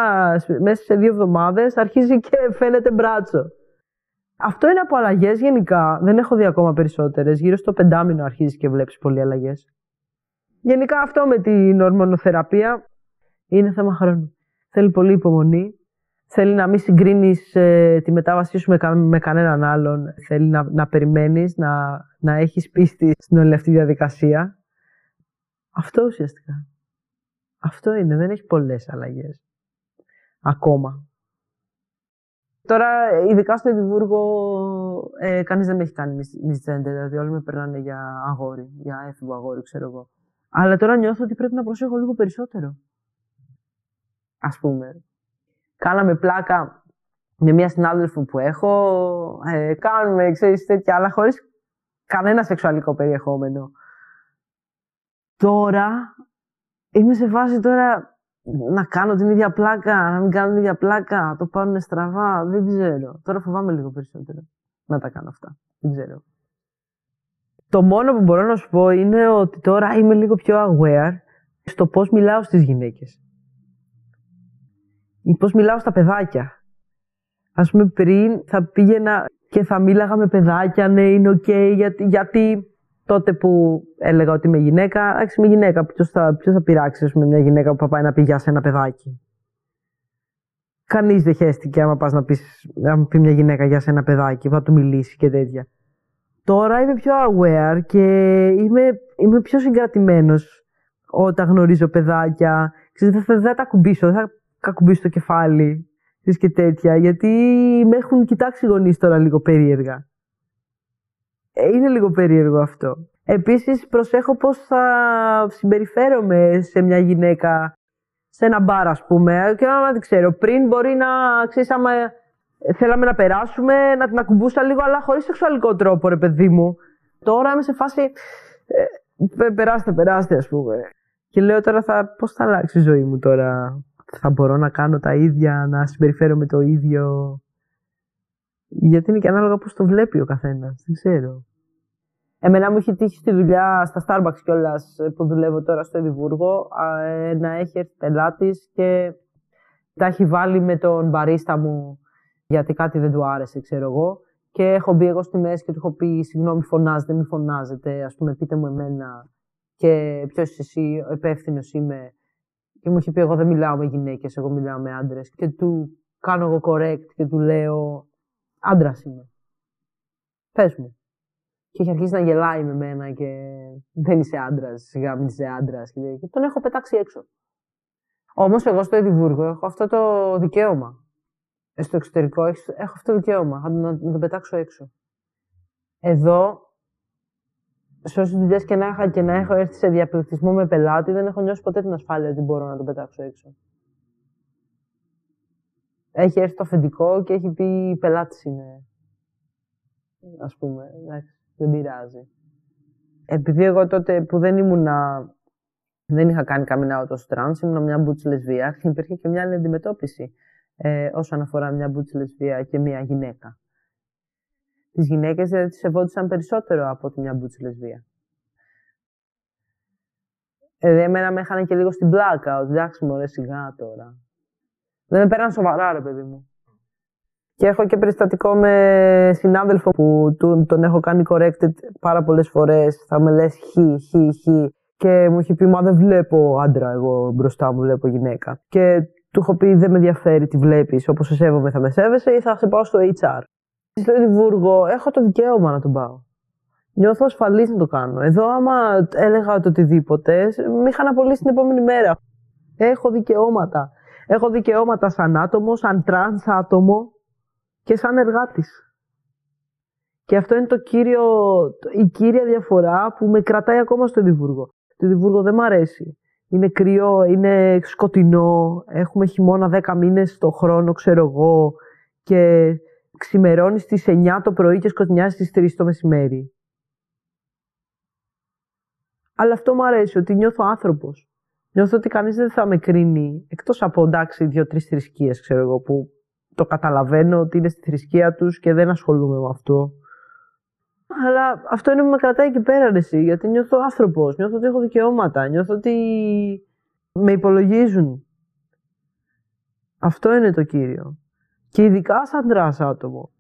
μέσα σε δύο εβδομάδες αρχίζει και φαίνεται μπράτσο. Αυτό είναι από αλλαγές γενικά. Δεν έχω δει ακόμα περισσότερες. Γύρω στο πεντάμινο αρχίζεις και βλέπεις πολλοί αλλαγές. Γενικά αυτό με την ορμονοθεραπεία είναι θέμα χρόνου. Θέλει πολύ υπομονή. Θέλει να μην συγκρίνεις ε, τη μετάβασή σου με, με κανέναν άλλον. Θέλει να, να περιμένεις, να, να έχεις πίστη στην όλη αυτή διαδικασία. Αυτό ουσιαστικά. Αυτό είναι. Δεν έχει πολλές αλλαγές. Ακόμα. Τώρα, ειδικά στο Εδιμβούργο, ε, κανείς δεν με έχει κάνει μισθέντε. Δηλαδή, όλοι με περνάνε για αγόρι, για έφηβο αγόρι, ξέρω εγώ. Αλλά τώρα νιώθω ότι πρέπει να προσέχω λίγο περισσότερο. Α πούμε. Κάναμε πλάκα με μια συνάδελφο που έχω. Ε, κάνουμε, ξέρεις, τέτοια, αλλά χωρίς κανένα σεξουαλικό περιεχόμενο. Τώρα είμαι σε φάση τώρα να κάνω την ίδια πλάκα, να μην κάνω την ίδια πλάκα, να το πάρουν στραβά, δεν ξέρω. Τώρα φοβάμαι λίγο περισσότερο να τα κάνω αυτά. Δεν ξέρω. Το μόνο που μπορώ να σου πω είναι ότι τώρα είμαι λίγο πιο aware στο πώς μιλάω στις γυναίκες. Ή πώς μιλάω στα παιδάκια. Ας πούμε πριν θα πήγαινα και θα μίλαγα με παιδάκια, ναι είναι οκ, γιατί, γιατί τότε που έλεγα ότι είμαι γυναίκα, εντάξει είμαι γυναίκα. Ποιος θα, ποιος θα πειράξει με μια γυναίκα που πάει να πει σε ένα παιδάκι. Κανείς δεν χέστηκε άμα πας να, πεις, να πει μια γυναίκα για σε ένα παιδάκι, που θα του μιλήσει και τέτοια. Τώρα είμαι πιο aware και είμαι, είμαι πιο συγκρατημένος όταν γνωρίζω παιδάκια. Ξέρετε, δεν θα, τα ακουμπήσω, δεν θα κακουμπήσω το κεφάλι και τέτοια, γιατί με έχουν κοιτάξει οι γονείς τώρα λίγο περίεργα. Ε, είναι λίγο περίεργο αυτό. Επίσης προσέχω πώς θα συμπεριφέρομαι σε μια γυναίκα σε ένα μπαρ ας πούμε και να δεν ξέρω. Πριν μπορεί να, ξέρεις, άμα θέλαμε να περάσουμε, να την ακουμπούσα λίγο αλλά χωρίς σεξουαλικό τρόπο ρε παιδί μου. Τώρα είμαι σε φάση, ε, περάστε, περάστε ας πούμε. Και λέω τώρα θα, πώς θα αλλάξει η ζωή μου τώρα. Θα μπορώ να κάνω τα ίδια, να συμπεριφέρομαι το ίδιο. Γιατί είναι και ανάλογα πώς το βλέπει ο καθένας. Δεν ξέρω. Εμένα μου έχει τύχει στη δουλειά στα Starbucks κιόλας που δουλεύω τώρα στο Εδιμβούργο ε, να έχει έρθει πελάτης και τα έχει βάλει με τον μπαρίστα μου γιατί κάτι δεν του άρεσε, ξέρω εγώ. Και έχω μπει εγώ στη μέση και του έχω πει: Συγγνώμη, φωνάζετε, μην φωνάζετε. Α πούμε, πείτε μου εμένα και ποιος είσαι εσύ, ο υπεύθυνο είμαι. Και μου είχε πει: Εγώ δεν μιλάω με γυναίκες, εγώ μιλάω με άντρες. Και του κάνω εγώ correct και του λέω: Άντρα είμαι. Πες μου. Και έχει αρχίσει να γελάει με μένα και δεν είσαι άντρας, σιγά μην είσαι άντρας. Και τον έχω πετάξει έξω. Όμως εγώ στο Εδιμβούργο έχω αυτό το δικαίωμα. Στο εξωτερικό έχω αυτό το δικαίωμα. Να, να τον πετάξω έξω. Εδώ, σε όσες δουλειές και να είχα και να έχω έρθει σε διαπληκτισμό με πελάτη, δεν έχω νιώσει ποτέ την ασφάλεια ότι μπορώ να τον πετάξω έξω. Έχει έρθει το αφεντικό και έχει πει πελάτη είναι. Α πούμε. Εντάξει δεν πειράζει. Επειδή εγώ τότε που δεν ήμουνα, δεν είχα κάνει καμινά out ως trans, ήμουν μια μπούτς λεσβία, υπήρχε και μια άλλη αντιμετώπιση ε, όσον αφορά μια μπούτς λεσβία και μια γυναίκα. Τις γυναίκες δηλαδή τις σεβόντουσαν περισσότερο από ότι μια μπούτς λεσβία. Ε, εμένα με είχαν και λίγο στην πλάκα, ότι εντάξει μωρέ σιγά τώρα. Δεν με πέραν σοβαρά ρε παιδί μου. Και έχω και περιστατικό με συνάδελφο που τον έχω κάνει corrected πάρα πολλές φορές. Θα με λες χ, χ, χ. Και μου έχει πει, μα δεν βλέπω άντρα εγώ μπροστά μου, βλέπω γυναίκα. Και του έχω πει, δεν με ενδιαφέρει τι βλέπεις, όπως σε σέβομαι θα με σέβεσαι ή θα σε πάω στο HR. Στο Εδιμβούργο έχω το δικαίωμα να τον πάω. Νιώθω ασφαλής να το κάνω. Εδώ άμα έλεγα το οτιδήποτε, με είχαν απολύσει την επόμενη μέρα. Έχω δικαιώματα. Έχω δικαιώματα σαν άτομο, σαν τρανς άτομο και σαν εργάτης. Και αυτό είναι το κύριο, η κύρια διαφορά που με κρατάει ακόμα στο Εδιμβούργο. Το Εδιμβούργο δεν μ' αρέσει. Είναι κρύο, είναι σκοτεινό, έχουμε χειμώνα 10 μήνες το χρόνο, ξέρω εγώ, και ξημερώνεις στις 9 το πρωί και σκοτεινιάζεις στις 3 το μεσημέρι. Αλλά αυτό μου αρέσει, ότι νιώθω άνθρωπος. Νιώθω ότι κανείς δεν θα με κρίνει, εκτός από εντάξει δύο-τρεις θρησκείες, ξέρω εγώ, που το καταλαβαίνω ότι είναι στη θρησκεία τους και δεν ασχολούμαι με αυτό. Αλλά αυτό είναι που με κρατάει εκεί πέρα, εσύ, γιατί νιώθω άνθρωπος, νιώθω ότι έχω δικαιώματα, νιώθω ότι με υπολογίζουν. Αυτό είναι το κύριο. Και ειδικά σαν τρανς άτομο.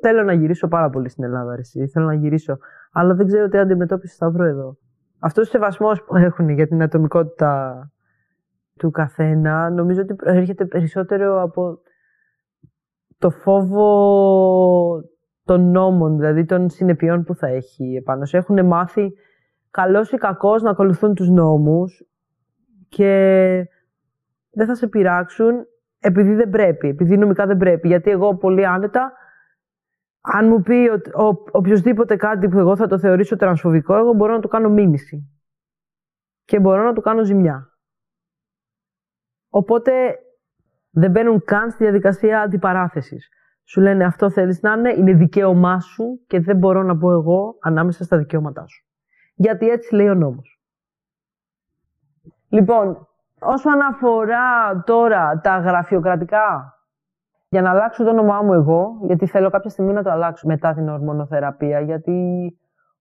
Θέλω να γυρίσω πάρα πολύ στην Ελλάδα, εσύ. Θέλω να γυρίσω. Αλλά δεν ξέρω τι αντιμετώπιση θα βρω εδώ. Αυτός ο σεβασμός που έχουν για την ατομικότητα του καθένα, νομίζω ότι έρχεται περισσότερο από το φόβο των νόμων, δηλαδή των συνεπειών που θα έχει επάνω σου. Έχουν μάθει καλώς ή κακώς να ακολουθούν τους νόμους και δεν θα σε πειράξουν επειδή δεν πρέπει, επειδή νομικά δεν πρέπει. Γιατί εγώ πολύ άνετα, αν μου πει ότι ο, οποιοδήποτε κάτι που εγώ θα το θεωρήσω τρανσφοβικό, εγώ μπορώ να του κάνω μίμηση. Και μπορώ να του κάνω ζημιά. Οπότε δεν μπαίνουν καν στη διαδικασία αντιπαράθεσης. Σου λένε αυτό θέλεις να είναι, είναι δικαίωμά σου και δεν μπορώ να πω εγώ ανάμεσα στα δικαιώματά σου. Γιατί έτσι λέει ο νόμος. Λοιπόν, όσον αφορά τώρα τα γραφειοκρατικά, για να αλλάξω το όνομά μου εγώ, γιατί θέλω κάποια στιγμή να το αλλάξω μετά την ορμονοθεραπεία, γιατί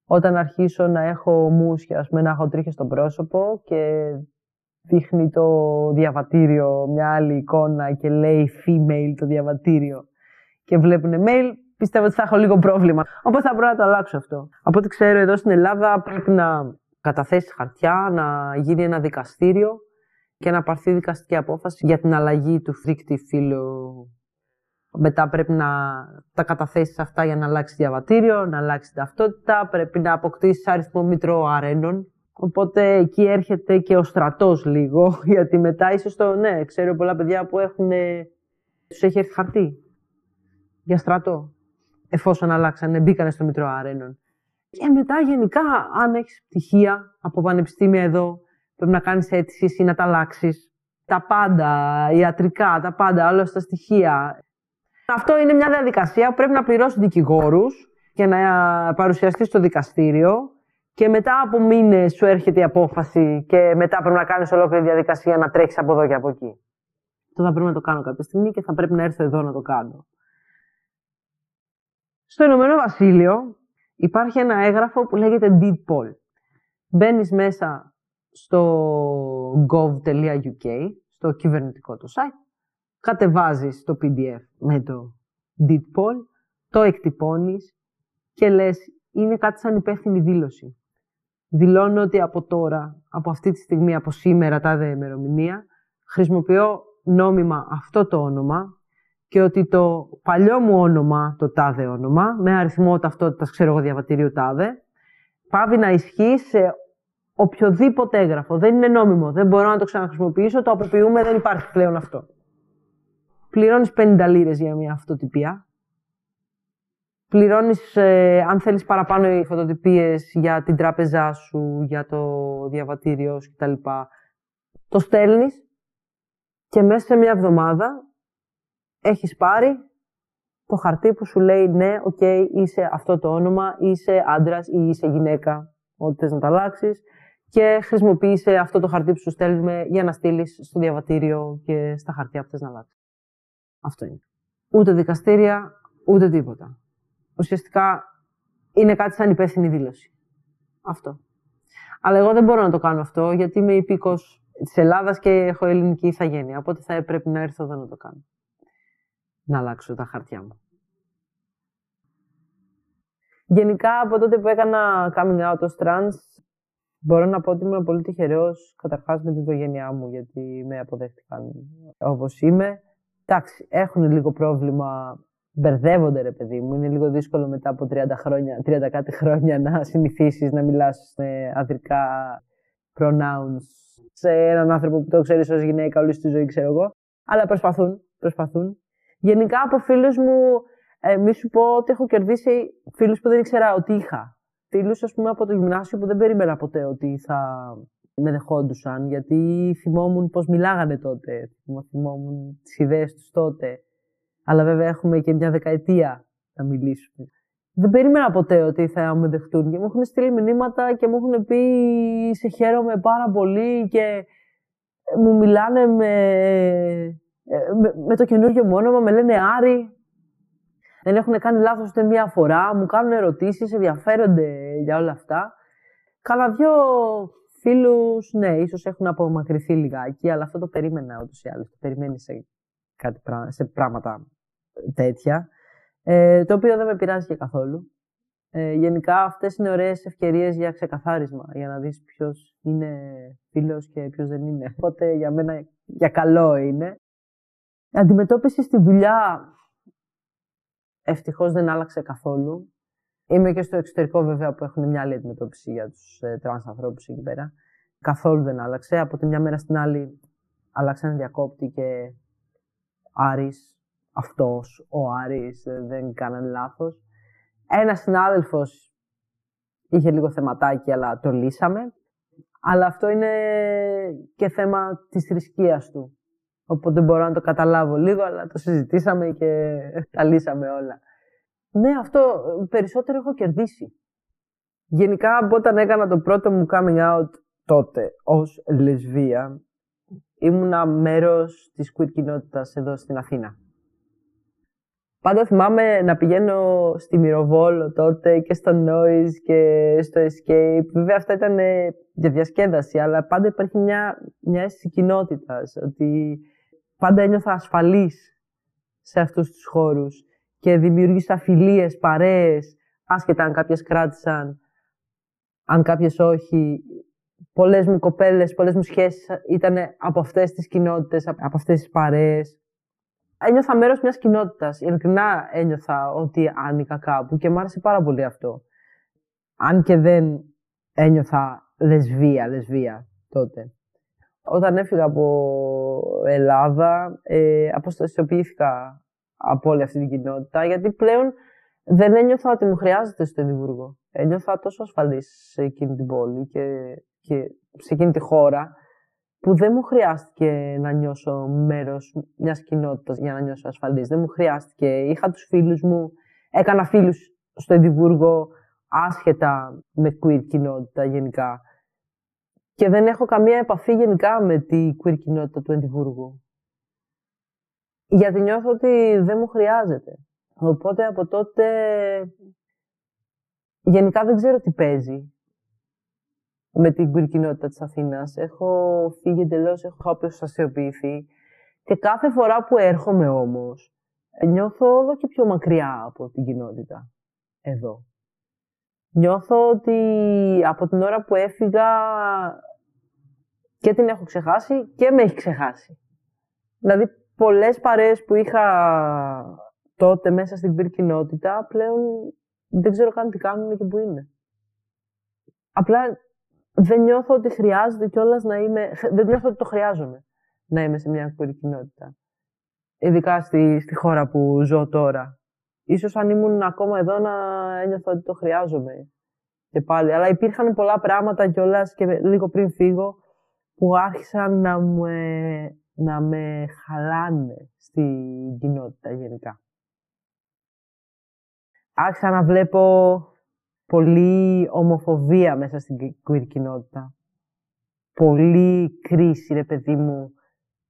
όταν αρχίσω να έχω μουσια, ας πούμε, να έχω τρίχες στο πρόσωπο και δείχνει το διαβατήριο μια άλλη εικόνα και λέει female το διαβατήριο και βλέπουν mail, πιστεύω ότι θα έχω λίγο πρόβλημα. Οπότε θα πρέπει να το αλλάξω αυτό. Από ό,τι ξέρω εδώ στην Ελλάδα πρέπει να καταθέσεις χαρτιά, να γίνει ένα δικαστήριο και να πάρθει δικαστική απόφαση για την αλλαγή του φρίκτη φύλου. Μετά πρέπει να τα καταθέσεις αυτά για να αλλάξει διαβατήριο, να αλλάξει ταυτότητα. Πρέπει να αποκτήσεις αριθμό μητρώου αρένων Οπότε εκεί έρχεται και ο στρατός λίγο, γιατί μετά ίσως το, ναι, ξέρω πολλά παιδιά που έχουν, τους έχει έρθει χαρτί για στρατό, εφόσον αλλάξανε, μπήκανε στο Μητρό Άρενων. Και μετά γενικά, αν έχεις πτυχία από πανεπιστήμια εδώ, πρέπει να κάνεις αίτηση ή να τα αλλάξεις. Τα πάντα, ιατρικά, τα πάντα, όλα στα στοιχεία. Αυτό είναι μια διαδικασία που πρέπει να πληρώσει δικηγόρους και να παρουσιαστεί στο δικαστήριο και μετά από μήνες σου έρχεται η απόφαση και μετά πρέπει να κάνεις ολόκληρη διαδικασία να τρέχεις από εδώ και από εκεί. Αυτό θα πρέπει να το κάνω κάποια στιγμή και θα πρέπει να έρθω εδώ να το κάνω. Στο Ηνωμένο Βασίλειο υπάρχει ένα έγγραφο που λέγεται Deed Poll. Μπαίνεις μέσα στο gov.uk, στο κυβερνητικό του site, κατεβάζεις το PDF με το Deed Poll, το εκτυπώνεις και λες είναι κάτι σαν υπεύθυνη δήλωση δηλώνω ότι από τώρα, από αυτή τη στιγμή, από σήμερα, τάδε ημερομηνία, χρησιμοποιώ νόμιμα αυτό το όνομα και ότι το παλιό μου όνομα, το τάδε όνομα, με αριθμό ταυτότητας, ξέρω εγώ, διαβατηρίου τάδε, πάβει να ισχύει σε οποιοδήποτε έγγραφο. Δεν είναι νόμιμο, δεν μπορώ να το ξαναχρησιμοποιήσω, το αποποιούμε, δεν υπάρχει πλέον αυτό. Πληρώνεις 50 λίρες για μια αυτοτυπία, πληρώνεις, ε, αν θέλεις παραπάνω οι φωτοτυπίες για την τράπεζά σου, για το διαβατήριό σου κτλ. Το στέλνεις και μέσα σε μια εβδομάδα έχεις πάρει το χαρτί που σου λέει ναι, οκ, είσαι αυτό το όνομα, είσαι άντρας ή είσαι γυναίκα, ό,τι θες να τα αλλάξεις. Και χρησιμοποίησε αυτό το χαρτί που σου στέλνουμε για να στείλεις στο διαβατήριο και στα χαρτιά που θες να αλλάξεις. Αυτό είναι. Ούτε δικαστήρια, ούτε τίποτα ουσιαστικά είναι κάτι σαν υπεύθυνη δήλωση. Αυτό. Αλλά εγώ δεν μπορώ να το κάνω αυτό, γιατί είμαι υπήκος της Ελλάδας και έχω ελληνική ηθαγένεια. Οπότε θα έπρεπε να έρθω εδώ να το κάνω. Να αλλάξω τα χαρτιά μου. Γενικά, από τότε που έκανα coming out ως trans, μπορώ να πω ότι είμαι πολύ τυχερός, καταρχάς με την οικογένειά μου, γιατί με αποδέχτηκαν όπως είμαι. Εντάξει, έχουν λίγο πρόβλημα μπερδεύονται ρε παιδί μου. Είναι λίγο δύσκολο μετά από 30 χρόνια, 30 κάτι χρόνια να συνηθίσεις να μιλάς με αδρικά pronouns σε έναν άνθρωπο που το ξέρεις ως γυναίκα όλη τη ζωή, ξέρω εγώ. Αλλά προσπαθούν, προσπαθούν. Γενικά από φίλους μου, ε, μη σου πω ότι έχω κερδίσει φίλους που δεν ήξερα ότι είχα. Φίλους, ας πούμε, από το γυμνάσιο που δεν περίμενα ποτέ ότι θα με δεχόντουσαν, γιατί θυμόμουν πώς μιλάγανε τότε. Θυμόμουν τις ιδέες τους τότε. Αλλά βέβαια έχουμε και μια δεκαετία να μιλήσουμε. Δεν περίμενα ποτέ ότι θα με δεχτούν και μου έχουν στείλει μηνύματα και μου έχουν πει σε χαίρομαι πάρα πολύ και μου μιλάνε με, με, το καινούργιο μου όνομα, με λένε Άρη. Δεν έχουν κάνει λάθος ούτε μία φορά, μου κάνουν ερωτήσεις, ενδιαφέρονται για όλα αυτά. Κάνα δυο φίλους, ναι, ίσως έχουν απομακρυνθεί λιγάκι, αλλά αυτό το περίμενα ούτως ή άλλως. Το περιμένει σε, κάτι, σε πράγματα τέτοια, ε, το οποίο δεν με πειράζει και καθόλου. Ε, γενικά αυτές είναι ωραίες ευκαιρίες για ξεκαθάρισμα, για να δεις ποιος είναι φίλος και ποιος δεν είναι. Οπότε για μένα για καλό είναι. Αντιμετώπιση στη δουλειά ευτυχώς δεν άλλαξε καθόλου. Είμαι και στο εξωτερικό βέβαια που έχουν μια άλλη αντιμετώπιση για τους ε, τρανς ανθρώπους εκεί πέρα. Καθόλου δεν άλλαξε. Από τη μια μέρα στην άλλη άλλαξαν διακόπτη και Άρης αυτός ο Άρης, ε, δεν κάνανε λάθος. Ένας συνάδελφος είχε λίγο θεματάκι, αλλά το λύσαμε. Αλλά αυτό είναι και θέμα της θρησκείας του. Οπότε μπορώ να το καταλάβω λίγο, αλλά το συζητήσαμε και τα λύσαμε όλα. Ναι, αυτό περισσότερο έχω κερδίσει. Γενικά, από όταν έκανα το πρώτο μου coming out τότε ως λεσβία, ήμουνα μέρος της queer κοινότητας εδώ στην Αθήνα. Πάντα θυμάμαι να πηγαίνω στη Μυροβόλο τότε και στο Noise και στο Escape. Βέβαια αυτά ήταν ε, για διασκέδαση, αλλά πάντα υπάρχει μια, μια αίσθηση κοινότητας. Ότι πάντα ένιωθα ασφαλής σε αυτούς τους χώρους και δημιούργησα φιλίες, παρέες, άσχετα αν κάποιες κράτησαν, αν κάποιες όχι. Πολλές μου κοπέλες, πολλές μου σχέσεις ήταν από αυτές τις κοινότητες, από αυτές τις παρέες ένιωθα μέρος μιας κοινότητας. Ειλικρινά ένιωθα ότι άνοιγα κάπου και μου άρεσε πάρα πολύ αυτό. Αν και δεν ένιωθα λεσβία, λεσβία τότε. Όταν έφυγα από Ελλάδα, ε, αποστασιοποιήθηκα από όλη αυτή την κοινότητα, γιατί πλέον δεν ένιωθα ότι μου χρειάζεται στο Εδιμβούργο. Ένιωθα τόσο ασφαλής σε εκείνη την πόλη και, και σε εκείνη τη χώρα που δεν μου χρειάστηκε να νιώσω μέρος μιας κοινότητας για να νιώσω ασφαλής. Δεν μου χρειάστηκε. Είχα τους φίλους μου, έκανα φίλους στο Εδιμβούργο άσχετα με queer κοινότητα γενικά. Και δεν έχω καμία επαφή γενικά με τη queer κοινότητα του Εδιμβούργου. Γιατί νιώθω ότι δεν μου χρειάζεται. Οπότε από τότε γενικά δεν ξέρω τι παίζει με την queer κοινότητα της Αθήνας. Έχω φύγει εντελώς, έχω απεστασιοποιηθεί και κάθε φορά που έρχομαι όμως νιώθω όλο και πιο μακριά από την κοινότητα εδώ. Νιώθω ότι από την ώρα που έφυγα και την έχω ξεχάσει και με έχει ξεχάσει. Δηλαδή, πολλές παρέες που είχα τότε μέσα στην queer κοινότητα, πλέον δεν ξέρω καν τι κάνουν και που είναι. Απλά δεν νιώθω ότι χρειάζεται κιόλας να είμαι. Δεν νιώθω ότι το χρειάζομαι να είμαι σε μια queer κοινότητα. Ειδικά στη, στη χώρα που ζω τώρα. Ίσως αν ήμουν ακόμα εδώ να ένιωθω ότι το χρειάζομαι και πάλι. Αλλά υπήρχαν πολλά πράγματα κιόλας και λίγο πριν φύγω που άρχισαν να, να με χαλάνε στην κοινότητα γενικά. Άρχισα να βλέπω πολύ ομοφοβία μέσα στην queer κοινότητα. Πολύ κρίση, ρε παιδί μου,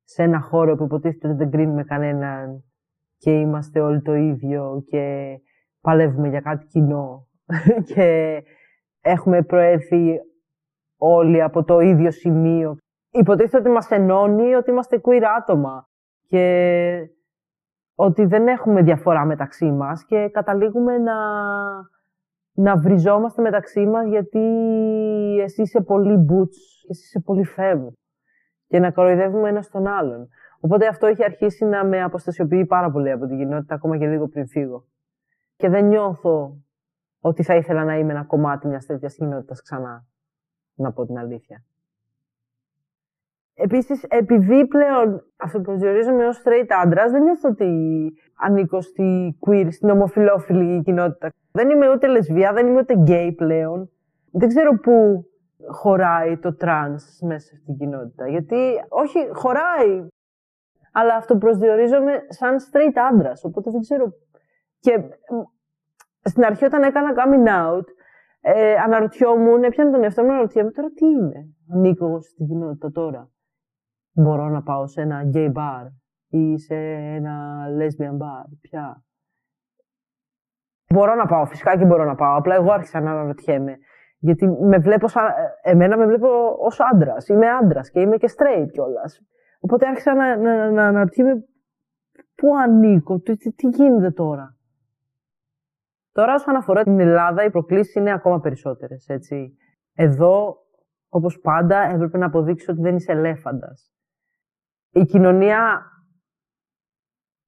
σε ένα χώρο που υποτίθεται ότι δεν κρίνουμε κανέναν και είμαστε όλοι το ίδιο και παλεύουμε για κάτι κοινό και έχουμε προέρθει όλοι από το ίδιο σημείο. Υποτίθεται ότι μας ενώνει ότι είμαστε queer άτομα και ότι δεν έχουμε διαφορά μεταξύ μας και καταλήγουμε να, να βριζόμαστε μεταξύ μας γιατί εσύ είσαι πολύ boots και εσύ είσαι πολύ fem και να κοροϊδεύουμε ένας τον άλλον. Οπότε αυτό έχει αρχίσει να με αποστασιοποιεί πάρα πολύ από την κοινότητα, ακόμα και λίγο πριν φύγω. Και δεν νιώθω ότι θα ήθελα να είμαι ένα κομμάτι μιας τέτοιας κοινότητας ξανά. Να πω την αλήθεια. Επίσης, επειδή πλέον αυτοπροσδιορίζομαι ως straight άντρας, δεν νιώθω ότι ανήκω στη queer, στην ομοφιλόφιλη κοινότητα. Δεν είμαι ούτε λεσβία, δεν είμαι ούτε gay πλέον. Δεν ξέρω πού χωράει το trans μέσα στην κοινότητα. Γιατί, όχι, χωράει, αλλά αυτοπροσδιορίζομαι σαν straight άντρας, οπότε δεν ξέρω. Και στην αρχή όταν έκανα coming out, ε, αναρωτιόμουν, έπιανε τον εαυτό μου να αναρωτιέμαι τώρα τι είμαι. Ανήκω στην κοινότητα τώρα; Μπορώ να πάω σε ένα gay bar ή σε ένα lesbian bar. Πια. Μπορώ να πάω, φυσικά και μπορώ να πάω. Απλά εγώ άρχισα να αναρωτιέμαι. Γιατί με βλέπω σαν, εμένα με βλέπω ως άντρας. Είμαι άντρας και είμαι και straight κιόλας. Οπότε άρχισα να, να, να αναρωτιέμαι πού ανήκω, τι, τι, τι γίνεται τώρα; Τώρα, όσον αφορά την Ελλάδα, οι προκλήσεις είναι ακόμα περισσότερες. Εδώ, όπως πάντα, έπρεπε να αποδείξει ότι δεν είσαι ελέφαντας. Η κοινωνία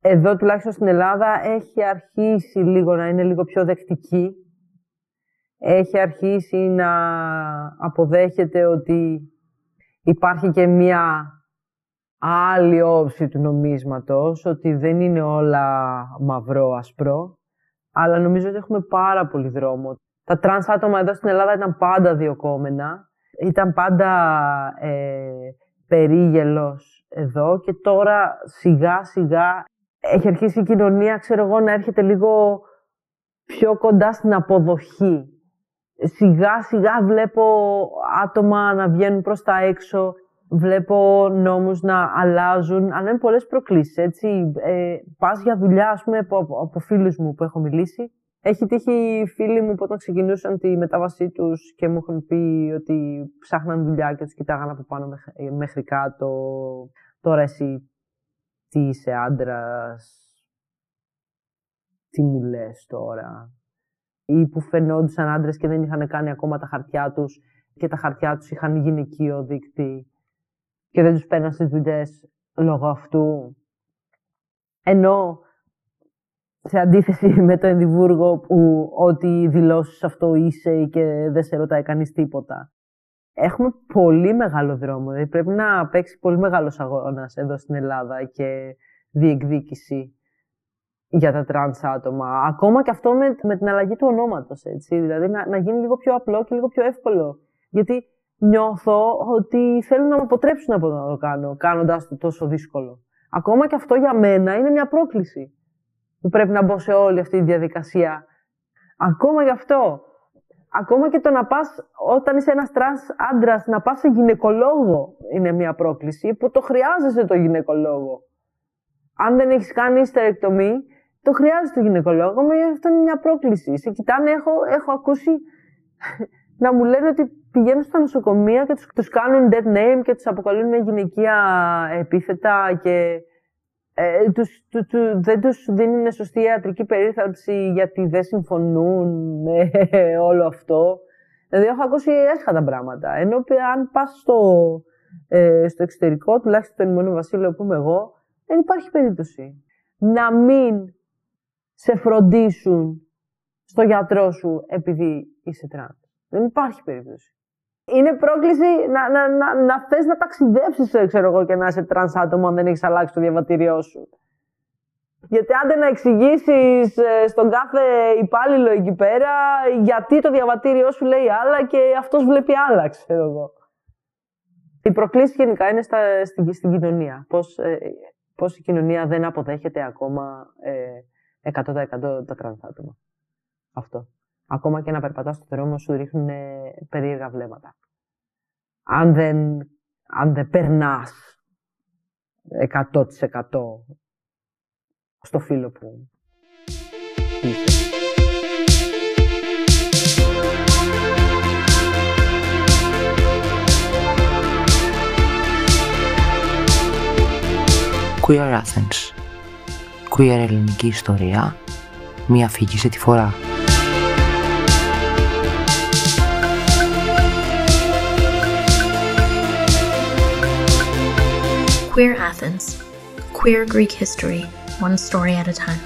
εδώ, τουλάχιστον στην Ελλάδα, έχει αρχίσει λίγο να είναι λίγο πιο δεκτική. Έχει αρχίσει να αποδέχεται ότι υπάρχει και μία άλλη όψη του νομίσματος, ότι δεν είναι όλα μαύρο-άσπρο, αλλά νομίζω ότι έχουμε πάρα πολύ δρόμο. Τα τρανς άτομα εδώ στην Ελλάδα ήταν πάντα διωκόμενα, ήταν πάντα ε, περίγελος εδώ και τώρα σιγά σιγά έχει αρχίσει η κοινωνία, ξέρω εγώ, να έρχεται λίγο πιο κοντά στην αποδοχή. Σιγά σιγά βλέπω άτομα να βγαίνουν προς τα έξω, βλέπω νόμους να αλλάζουν, αλλά είναι πολλές προκλήσεις, έτσι. Ε, πας για δουλειά, ας πούμε, από, από φίλους μου που έχω μιλήσει. Έχει τύχει φίλοι μου που όταν ξεκινούσαν τη μετάβασή τους και μου έχουν πει ότι ψάχναν δουλειά και τους κοιτάγαν από πάνω μέχρι κάτω. Τώρα εσύ τι είσαι άντρας, τι μου λες τώρα; Ή που φαινόντουσαν άντρες και δεν είχαν κάνει ακόμα τα χαρτιά τους και τα χαρτιά τους είχαν γυναικείο δίκτυ και δεν τους παίρναν στις δουλειές λόγω αυτού; Ενώ σε αντίθεση με το Ενδιβούργο που ό,τι δηλώσεις αυτό είσαι και δεν σε ρωτάει κανείς τίποτα. Έχουμε πολύ μεγάλο δρόμο, δηλαδή πρέπει να παίξει πολύ μεγάλος αγώνας εδώ στην Ελλάδα και διεκδίκηση. για τα τρανς άτομα. Ακόμα και αυτό με, με την αλλαγή του ονόματος, έτσι. Δηλαδή να, να γίνει λίγο πιο απλό και λίγο πιο εύκολο. Γιατί νιώθω ότι θέλουν να με αποτρέψουν από το να το κάνω, κάνοντάς το τόσο δύσκολο. Ακόμα και αυτό για μένα είναι μια πρόκληση. Που πρέπει να μπω σε όλη αυτή τη διαδικασία. Ακόμα γι' αυτό. Ακόμα και το να πας, όταν είσαι ένας τρανς άντρας, να πας σε γυναικολόγο είναι μια πρόκληση που το χρειάζεσαι το γυναικολόγο. Αν δεν έχεις κάνει υστερεκτομή, το χρειάζεται το γυναικολόγο, αυτό είναι μια πρόκληση. Σε κοιτάνε, έχω, έχω ακούσει να μου λένε ότι πηγαίνουν στα νοσοκομεία και τους, τους κάνουν deadname και τους αποκαλούν με γυναικεία επίθετα και ε, τους, του, του, δεν τους δίνουν σωστή ιατρική περίθαλψη γιατί δεν συμφωνούν με όλο αυτό. Δηλαδή έχω ακούσει έσχατα πράγματα. Ενώ αν πας στο, ε, στο εξωτερικό, τουλάχιστον το Ηνωμένο Βασίλειο που είμαι εγώ, δεν υπάρχει περίπτωση να μην σε φροντίσουν στο γιατρό σου επειδή είσαι τρανς. Δεν υπάρχει περίπτωση. Είναι πρόκληση να, να, να, να θες να ταξιδέψεις, ξέρω εγώ, και να είσαι τρανς άτομο αν δεν έχεις αλλάξει το διαβατήριό σου. Γιατί άντε να εξηγήσεις ε, στον κάθε υπάλληλο εκεί πέρα γιατί το διαβατήριό σου λέει άλλα και αυτός βλέπει άλλα, ξέρω εγώ. Η πρόκληση γενικά είναι στα, στην, στην κοινωνία. Πώς, ε, πώς η κοινωνία δεν αποδέχεται ακόμα ε, 100% τα τρανς άτομα. Αυτό. Ακόμα και να περπατάς στο δρόμο σου ρίχνουν περίεργα βλέμματα. Αν δεν, αν δεν περνάς 100% στο φίλο που είσαι. Queer Athens. Queer ελληνική ιστορία, μία φυγή σε τη φορά. Queer Athens. Queer Greek history, one story at a time.